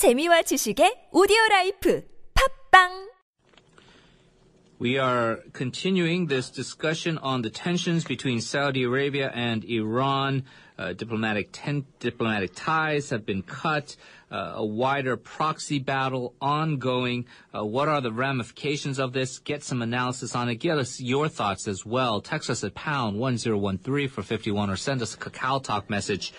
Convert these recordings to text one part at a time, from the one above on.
재미와 지식의 오디오 라이프 팝빵 We are continuing this discussion on the tensions between Saudi Arabia and Iran. Uh, diplomatic ten- diplomatic ties have been cut. Uh, a wider proxy battle ongoing. Uh, what are the ramifications of this? Get some analysis on it. Get us your thoughts as well. Text us at pound one zero one three for fifty one, or send us a Kakao Talk message.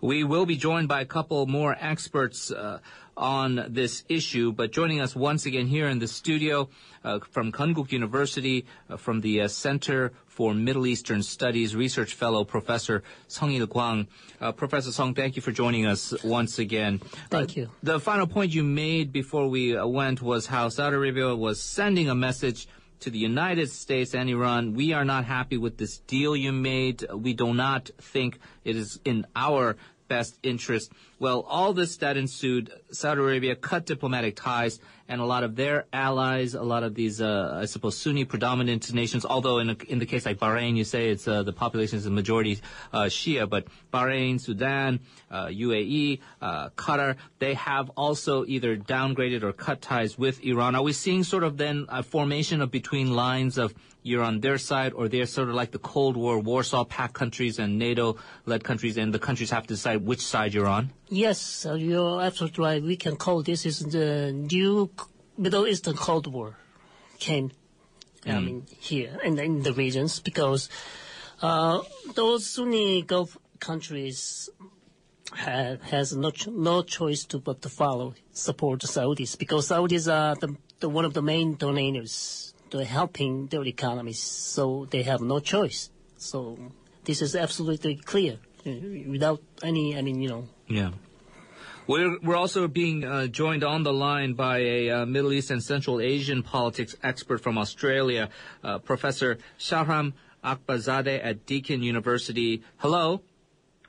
We will be joined by a couple more experts uh, on this issue, but joining us once again here in the studio uh, from Konkuk University, uh, from the uh, Center for Middle Eastern Studies Research Fellow, Professor Song Il Kwang. Uh, Professor Song, thank you for joining us once again. Thank Uh, you. The final point you made before we uh, went was how Saudi Arabia was sending a message to the United States and Iran. We are not happy with this deal you made. We do not think it is in our best interest. Well, all this that ensued, Saudi Arabia cut diplomatic ties, and a lot of their allies, a lot of these, uh, I suppose, Sunni predominant nations. Although in a, in the case like Bahrain, you say it's uh, the population is a majority uh, Shia, but Bahrain, Sudan, uh, UAE, uh, Qatar, they have also either downgraded or cut ties with Iran. Are we seeing sort of then a formation of between lines of you're on their side, or they're sort of like the Cold War, Warsaw Pact countries and NATO-led countries, and the countries have to decide which side you're on? Yes, uh, you're absolutely right. We can call this is the new Middle Eastern Cold War came, I mean, here in, in the regions because uh, those Sunni Gulf countries ha has no ch- no choice to but to follow support the Saudis because Saudis are the, the one of the main donors to helping their economies, so they have no choice. So this is absolutely clear uh, without any, I mean, you know, Yeah. We're, we're also being uh, joined on the line by a uh, Middle East and Central Asian politics expert from Australia, uh, Professor Shahram Akbarzadeh at Deakin University. Hello.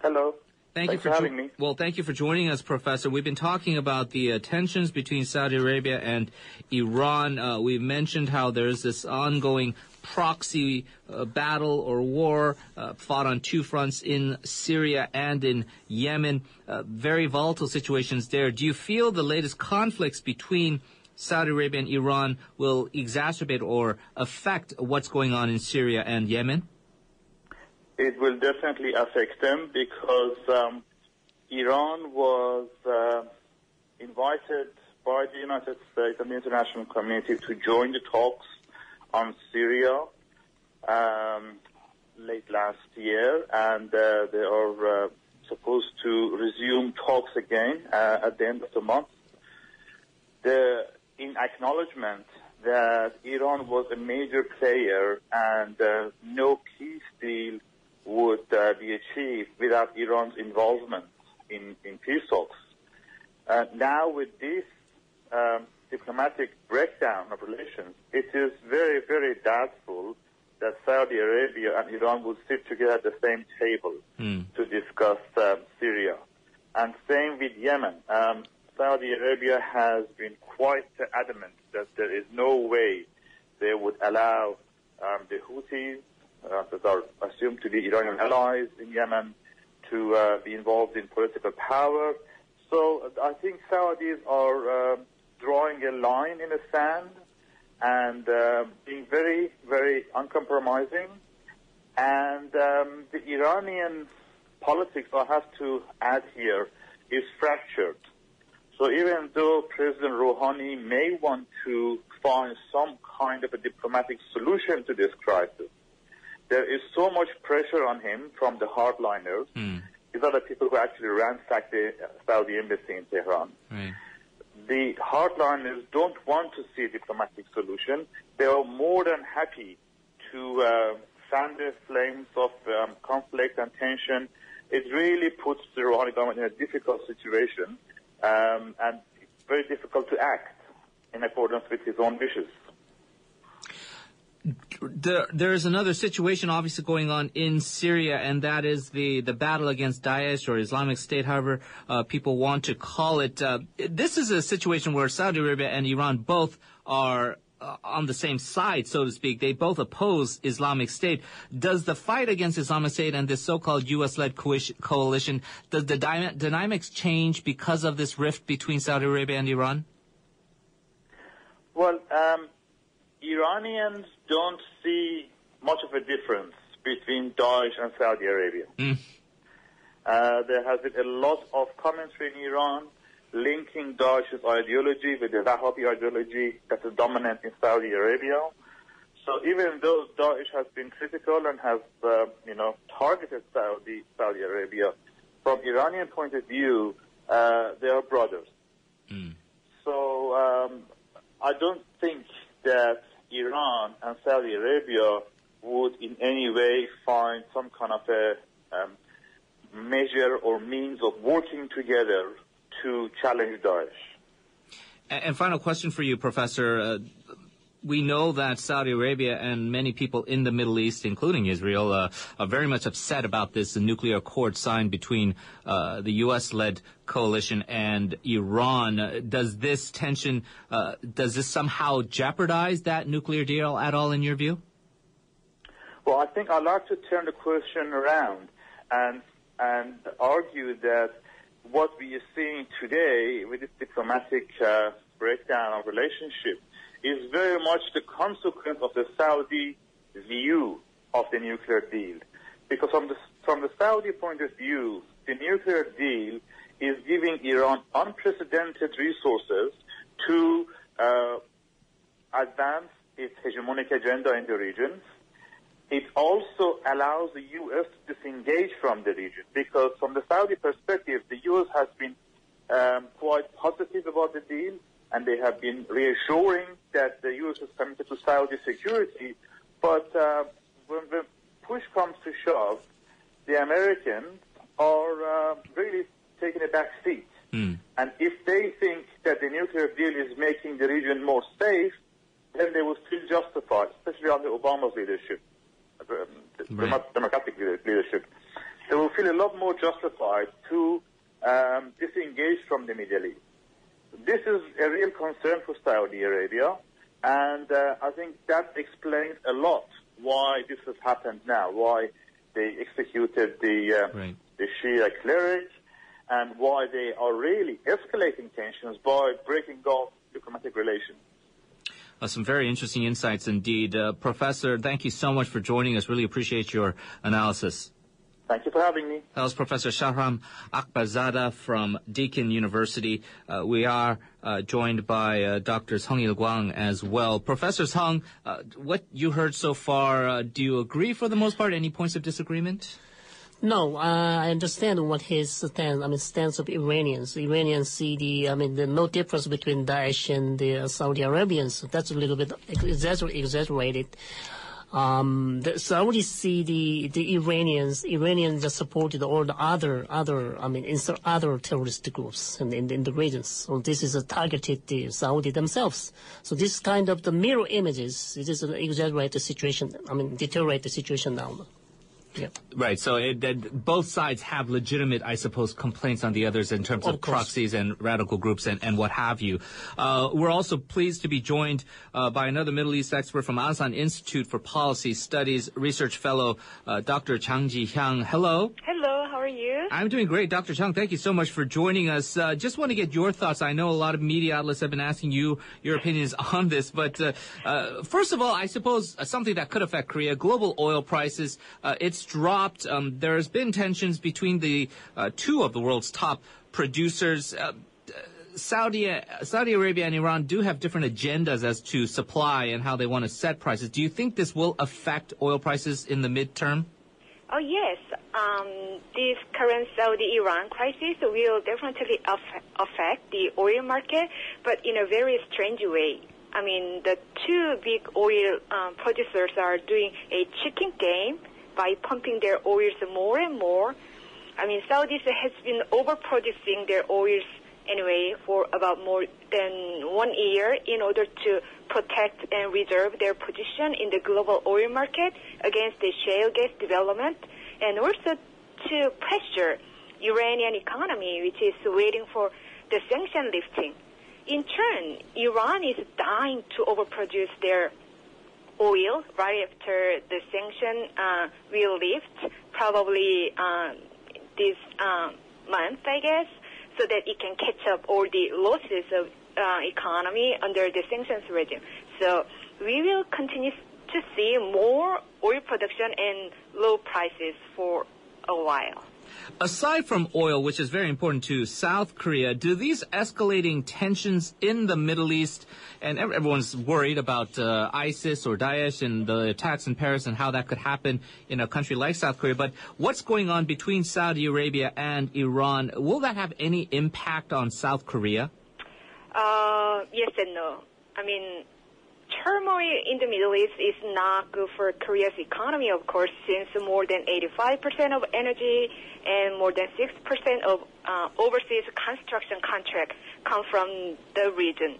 Hello. Thank Thanks you for for, having me. Well, thank you for joining us, Professor. We've been talking about the uh, tensions between Saudi Arabia and Iran. Uh, we've mentioned how there's this ongoing proxy uh, battle or war uh, fought on two fronts in Syria and in Yemen. Uh, very volatile situations there. Do you feel the latest conflicts between Saudi Arabia and Iran will exacerbate or affect what's going on in Syria and Yemen? It will definitely affect them because um, Iran was uh, invited by the United States and the international community to join the talks on Syria um, late last year, and uh, they are uh, supposed to resume talks again uh, at the end of the month. The, in acknowledgement that Iran was a major player and uh, no peace deal would uh, be achieved without Iran's involvement in, in peace talks. Uh, now with this um, diplomatic breakdown of relations, it is very, very doubtful that Saudi Arabia and Iran would sit together at the same table to discuss um, Syria. And same with Yemen. Um, Saudi Arabia has been quite adamant that there is no way they would allow um, the Houthis, uh, that are assumed to be Iranian allies in Yemen, to uh, be involved in political power. So I think Saudis are uh, drawing a line in the sand and uh, being very, very uncompromising. And um, the Iranian politics, I have to add here, is fractured. So even though President Rouhani may want to find some kind of a diplomatic solution to this crisis, there is so much pressure on him from the hardliners. These are the people who actually ransacked the uh, Saudi embassy in Tehran Right. The hardliners don't want to see a diplomatic solution. They are more than happy to uh, fan the flames of um, conflict and tension. It really puts the Rouhani government in a difficult situation um, and very difficult to act in accordance with his own wishes. There, there is another situation obviously going on in Syria, and that is the, the battle against Daesh or Islamic State, however uh, people want to call it. Uh, this is a situation where Saudi Arabia and Iran both are uh, on the same side, so to speak. They both oppose Islamic State. Does the fight against Islamic State and this so-called U.S.-led coalition, does the dynamics change because of this rift between Saudi Arabia and Iran? Well, um, Iranians don't see much of a difference between Daesh and Saudi Arabia. Mm. Uh, there has been a lot of commentary in Iran linking Daesh's ideology with the Wahhabi ideology that is dominant in Saudi Arabia. So even though Daesh has been critical and has, uh, you know, targeted Saudi, Saudi Arabia, from Iranian point of view, uh, they are brothers. Mm. So um, I don't think that Iran and Saudi Arabia would in any way find some kind of a um, measure or means of working together to challenge Daesh. And final question for you, Professor. Uh, we know that Saudi Arabia and many people in the Middle East, including Israel, uh, are very much upset about this nuclear accord signed between uh, the U.S.-led coalition and Iran. Does this tension, uh, does this somehow jeopardize that nuclear deal at all, in your view? Well, I think I'd like to turn the question around and and argue that what we are seeing today with this diplomatic uh, breakdown of relationship is very much the consequence of the Saudi view of the nuclear deal. Because from the, from the Saudi point of view, the nuclear deal is giving Iran unprecedented resources to uh, advance its hegemonic agenda in the region, it also allows the U.S. to disengage from the region because from the Saudi perspective, the U.S. has been um, quite positive about the deal and they have been reassuring that the U.S. is committed to Saudi security. But uh, when the push comes to shove, the Americans are uh, really taking a back seat. Mm. And if they think that the nuclear deal is making the region more safe, then they will still justify, especially under Obama's leadership right. democratic leadership, they will feel a lot more justified to um, disengage from the Middle East. This is a real concern for Saudi Arabia, and uh, I think that explains a lot why this has happened now, why they executed the, uh, right. the Shia cleric, and why they are really escalating tensions by breaking off diplomatic relations. Uh, some very interesting insights indeed. Uh, Professor, thank you so much for joining us. Really appreciate your analysis. Thank you for having me. That was Professor Shahram Akbarzadeh from Deakin University. Uh, we are uh, joined by uh, Dr. Hung Il Guang as well. Professor Hung, uh, what you heard so far, do you agree for the most part? Any points of disagreement? No, uh, I understand what his stance. I mean, stance of Iranians. Iranians see the, I mean, the no difference between Daesh and the Saudi Arabians. That's a little bit exaggerated. Um, the Saudis see the, the Iranians, Iranians just supported all the other, other, I mean, other terrorist groups in, in, in the regions. So this is a targeted the Saudi themselves. So this kind of the mirror images, it is an exaggerated situation, I mean, deteriorate the situation now. Right. So it, it, both sides have legitimate, I suppose, complaints on the others in terms of, of proxies and radical groups and, and what have you. Uh, we're also pleased to be joined uh, by another Middle East expert from Asan Institute for Policy Studies, research fellow uh, Dr. Chang Ji Hyang. Hello. Hello. How are you? I'm doing great, Dr. Chang. Thank you so much for joining us. Uh, just want to get your thoughts. I know a lot of media outlets have been asking you your opinions on this, but uh, uh, first of all, I suppose something that could affect Korea: global oil prices. it's dropped. Um, there has been tensions between the uh, two of the world's top producers. Uh, Saudi, Saudi Arabia and Iran do have different agendas as to supply and how they want to set prices. Do you think this will affect oil prices in the midterm? Oh yes, um, this current Saudi-Iran crisis will definitely affect the oil market, but in a very strange way. I mean, the two big oil um, producers are doing a chicken game by pumping their oils more and more. I mean, Saudis has been overproducing their oils anyway for about more than one year in order to protect and reserve their position in the global oil market against the shale gas development and also to pressure Iranian economy, which is waiting for the sanction lifting. in turn, Iran is dying to overproduce their oil right after the sanction uh, will lift, probably uh, this uh, month, I guess, so that it can catch up all the losses of uh, economy under the sanctions regime. So we will continue to see more oil production and low prices for a while. Aside from oil, which is very important to South Korea, do these escalating tensions in the Middle East, and everyone's worried about uh, ISIS or Daesh and the attacks in Paris and how that could happen in a country like South Korea, but what's going on between Saudi Arabia and Iran, will that have any impact on South Korea? Uh, yes and no. I mean, turmoil in the Middle East is not good for Korea's economy, of course, since more than 85% of energy and more than 6% of uh, overseas construction contracts come from the region.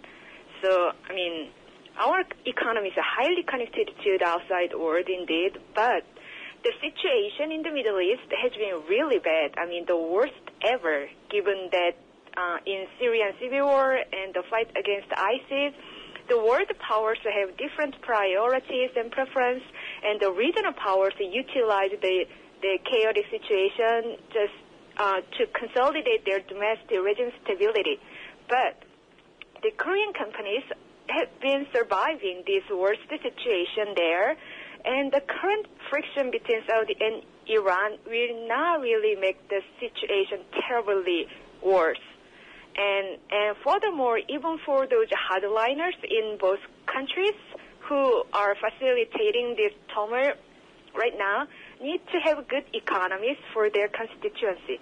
So, I mean, our economy is highly connected to the outside world indeed, but the situation in the Middle East has been really bad. I mean, the worst ever, given that uh, in Syrian civil war and the fight against ISIS, the world powers have different priorities and preference, and the regional powers utilize the, the chaotic situation just uh, to consolidate their domestic region stability. But the Korean companies have been surviving this worst situation there, and the current friction between Saudi and Iran will not really make the situation terribly worse. And, and furthermore, even for those hardliners in both countries who are facilitating this turmoil right now, need to have good economies for their constituency.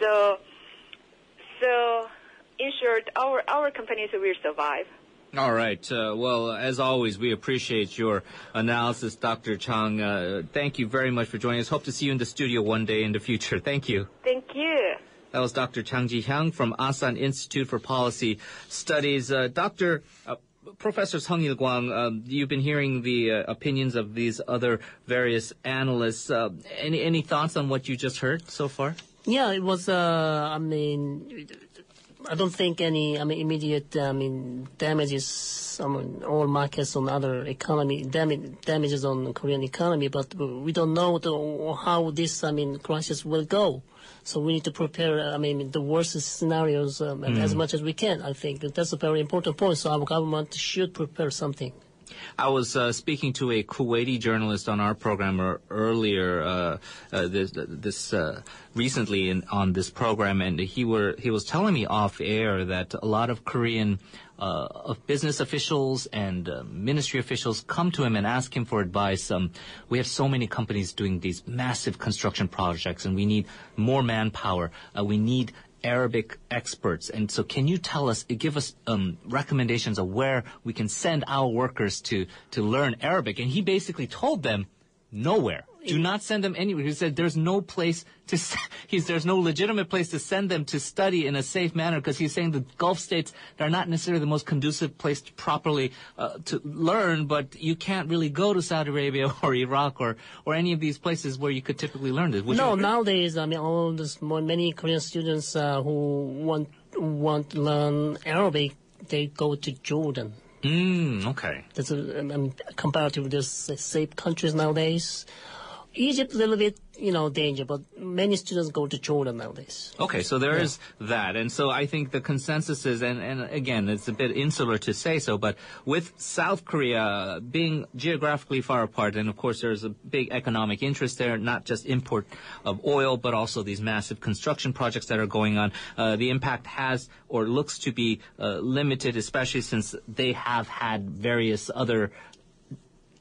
So, so in short, our, our companies will survive. All right. Uh, well, as always, we appreciate your analysis, Dr. Chang. Uh, thank you very much for joining us. Hope to see you in the studio one day in the future. Thank you. Thank you. That was Dr. Chang Ji-hyang from Asan Institute for Policy Studies. Uh, Dr. Uh, Professor Sung Il Kwang, um, you've been hearing the uh, opinions of these other various analysts. Uh, any any thoughts on what you just heard so far? Yeah, it was. Uh, I mean, I don't think any. I mean, immediate. I mean, damages on all markets on other economy. Damage, damages on the Korean economy, but we don't know the, how this. I mean, crisis will go. So we need to prepare. I mean, the worst scenarios um, as much as we can. I think that's a very important point. So our government should prepare something. I was uh, speaking to a Kuwaiti journalist on our program er- earlier uh, uh, this, this uh, recently in, on this program, and he were he was telling me off air that a lot of Korean uh, of business officials and uh, ministry officials come to him and ask him for advice. Um, we have so many companies doing these massive construction projects, and we need more manpower. Uh, we need Arabic experts. And so can you tell us, give us um, recommendations of where we can send our workers to, to learn Arabic? And he basically told them, nowhere. Do not send them anywhere. He said there's no place to, he's, there's no legitimate place to send them to study in a safe manner because he's saying the Gulf states are not necessarily the most conducive place to properly uh, to learn, but you can't really go to Saudi Arabia or Iraq or, or any of these places where you could typically learn this. Would no, nowadays, I mean, all this, many Korean students uh, who want want to learn Arabic, they go to Jordan. Mm, okay. That's a, um, um, compared to the safe countries nowadays. Egypt a little bit, you know, danger, but many students go to Jordan nowadays. Okay, so there is that. And so I think the consensus is, and, and again, it's a bit insular to say so, but with South Korea being geographically far apart, and of course there's a big economic interest there, not just import of oil, but also these massive construction projects that are going on, uh, the impact has or looks to be uh, limited, especially since they have had various other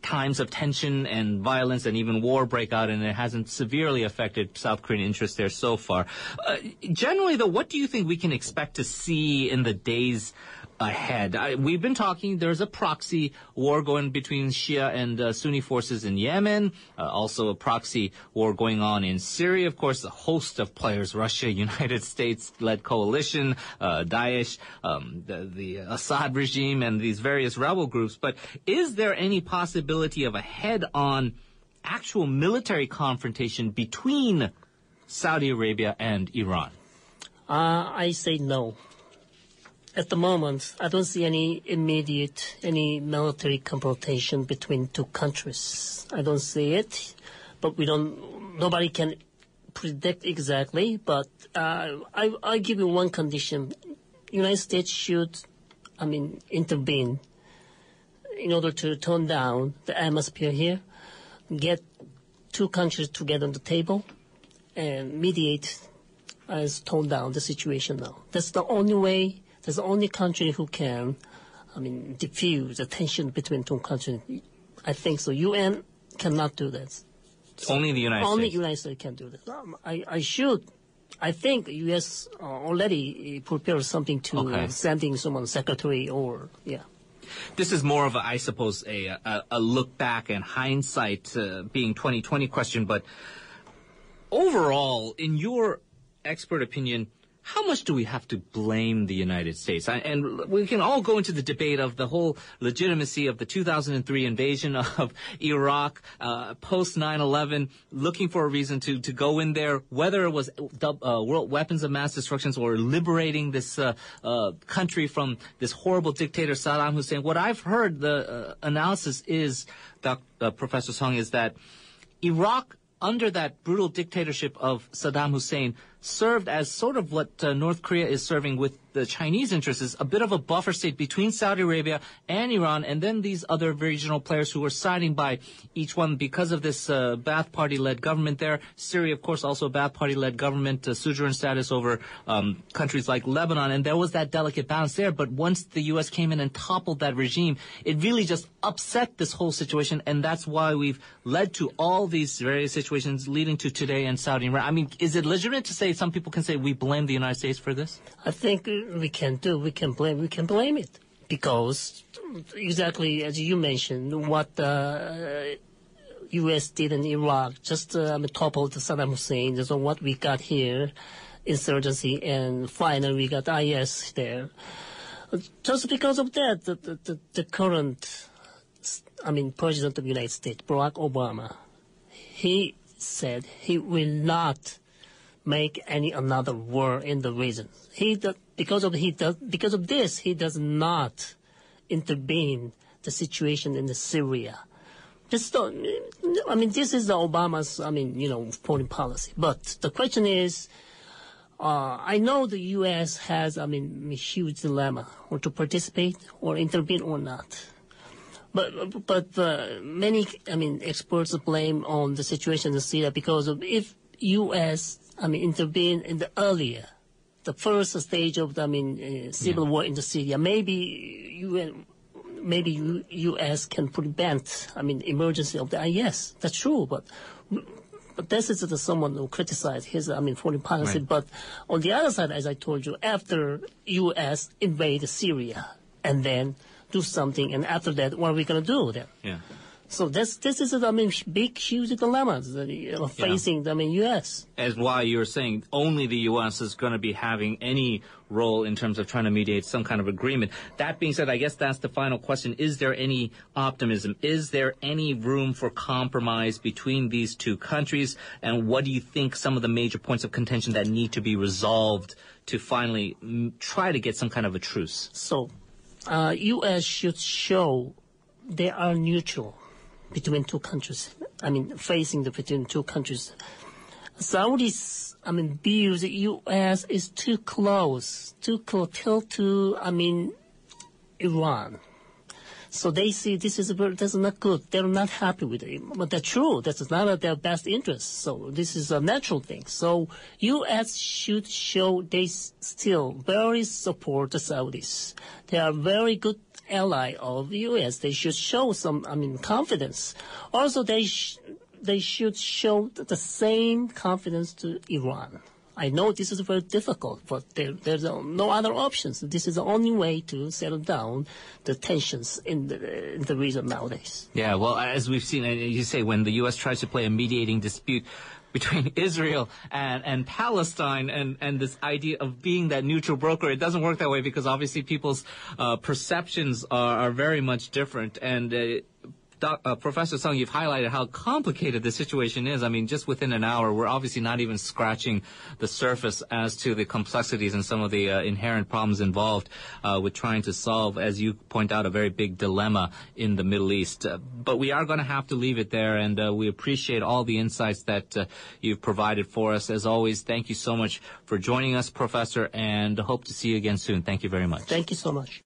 times of tension and violence and even war break out, and it hasn't severely affected South Korean interests there so far. Uh, generally, though, what do you think we can expect to see in the days ahead? I, we've been talking, there's a proxy war going between Shia and uh, Sunni forces in Yemen, uh, also a proxy war going on in Syria. Of course, a host of players, Russia, United States-led coalition, uh, Daesh, um, the, the Assad regime, and these various rebel groups. But is there any possibility of a head-on actual military confrontation between Saudi Arabia and Iran? Uh, I say no. At the moment, I don't see any immediate, any military confrontation between two countries. I don't see it, but we don't. Nobody can predict exactly. But uh, I, I give you one condition: United States should, I mean, intervene in order to tone down the atmosphere here, get two countries together on the table, and mediate as tone down the situation now. That's the only way. That's the only country who can, I mean, diffuse the tension between two countries. I think so. UN cannot do that. Only the United Only States. United States can do that. Um, I, I should. I think U.S. Uh, already prepared something to Okay. sending someone secretary or yeah. This is more of a, I suppose, a, a, a look back and hindsight uh, being 2020 question, but overall, in your expert opinion, how much do we have to blame the United States? And we can all go into the debate of the whole legitimacy of the 2003 invasion of Iraq, uh, post 9/11, looking for a reason to to go in there, whether it was uh, world weapons of mass destruction or liberating this uh, uh, country from this horrible dictator Saddam Hussein. What I've heard the uh, analysis is, Doc, uh, Professor Song, is that Iraq, under that brutal dictatorship of Saddam Hussein, served as sort of what uh, North Korea is serving with the Chinese interest is a bit of a buffer state between Saudi Arabia and Iran, and then these other regional players who are siding by each one because of this uh, Ba'ath Party-led government there. Syria, of course, also a Ba'ath Party-led government, uh, suzerain status over um, countries like Lebanon, and there was that delicate balance there. But once the U.S. came in and toppled that regime, it really just upset this whole situation, and that's why we've led to all these various situations leading to today in Saudi Arabia. I mean, is it legitimate to say some people can say we blame the United States for this? I think we can do. We can blame. We can blame it because exactly as you mentioned, what the U.S. did in Iraq just um, toppled Saddam Hussein. So what we got here, insurgency, and finally we got IS there. Just because of that, the, the, the current, I mean, President of the United States, Barack Obama, he said he will not make any another war in the region. He because of he does because of this he does not intervene the situation in the Syria. Don't, I mean this is the Obama's I mean you know foreign policy. But the question is. Uh, I know the U.S. has, I mean, a huge dilemma, or to participate, or intervene, or not. But but uh, many, I mean, experts blame on the situation in Syria because of if U.S. I mean, intervene in the earlier, the first stage of the, I mean, uh, civil war in the Syria, maybe UN, maybe U- U.S. can prevent, I mean, emergency of the IS. That's true, but. But this is the someone who criticized his, I mean, foreign policy. Right. But on the other side, as I told you, after U.S. invade Syria and then do something, and after that, what are we going to do then? Yeah. So this this is I mean big huge dilemmas that are facing I mean U.S. As why you were saying only the U.S. is going to be having any role in terms of trying to mediate some kind of agreement. That being said, I guess that's the final question. Is there any optimism? Is there any room for compromise between these two countries? And what do you think some of the major points of contention that need to be resolved to finally mm, try to get some kind of a truce? So uh, U.S. should show they are neutral between two countries. I mean facing the between two countries. Saudis I mean views the U.S. is too close, too close to I mean Iran. So they see this is that's not good. They're not happy with it. But that's true. That's not their best interest. So this is a natural thing. So U.S. should show they still very support the Saudis. They are very good ally of U.S. They should show some, I mean, confidence. Also, they sh- they should show the same confidence to Iran. I know this is very difficult, but there, there's uh, no other options. This is the only way to settle down the tensions in the, in the region nowadays. Yeah, well, as we've seen, you say when the U.S. tries to play a mediating dispute between Israel and, and Palestine and, and this idea of being that neutral broker, it doesn't work that way because obviously people's uh, perceptions are, are very much different. And uh, Doc, uh, Professor Sung, you've highlighted how complicated the situation is. I mean, just within an hour, we're obviously not even scratching the surface as to the complexities and some of the uh, inherent problems involved uh, with trying to solve, as you point out, a very big dilemma in the Middle East. Uh, but we are going to have to leave it there, and uh, we appreciate all the insights that uh, you've provided for us. As always, thank you so much for joining us, Professor, and hope to see you again soon. Thank you very much. Thank you so much.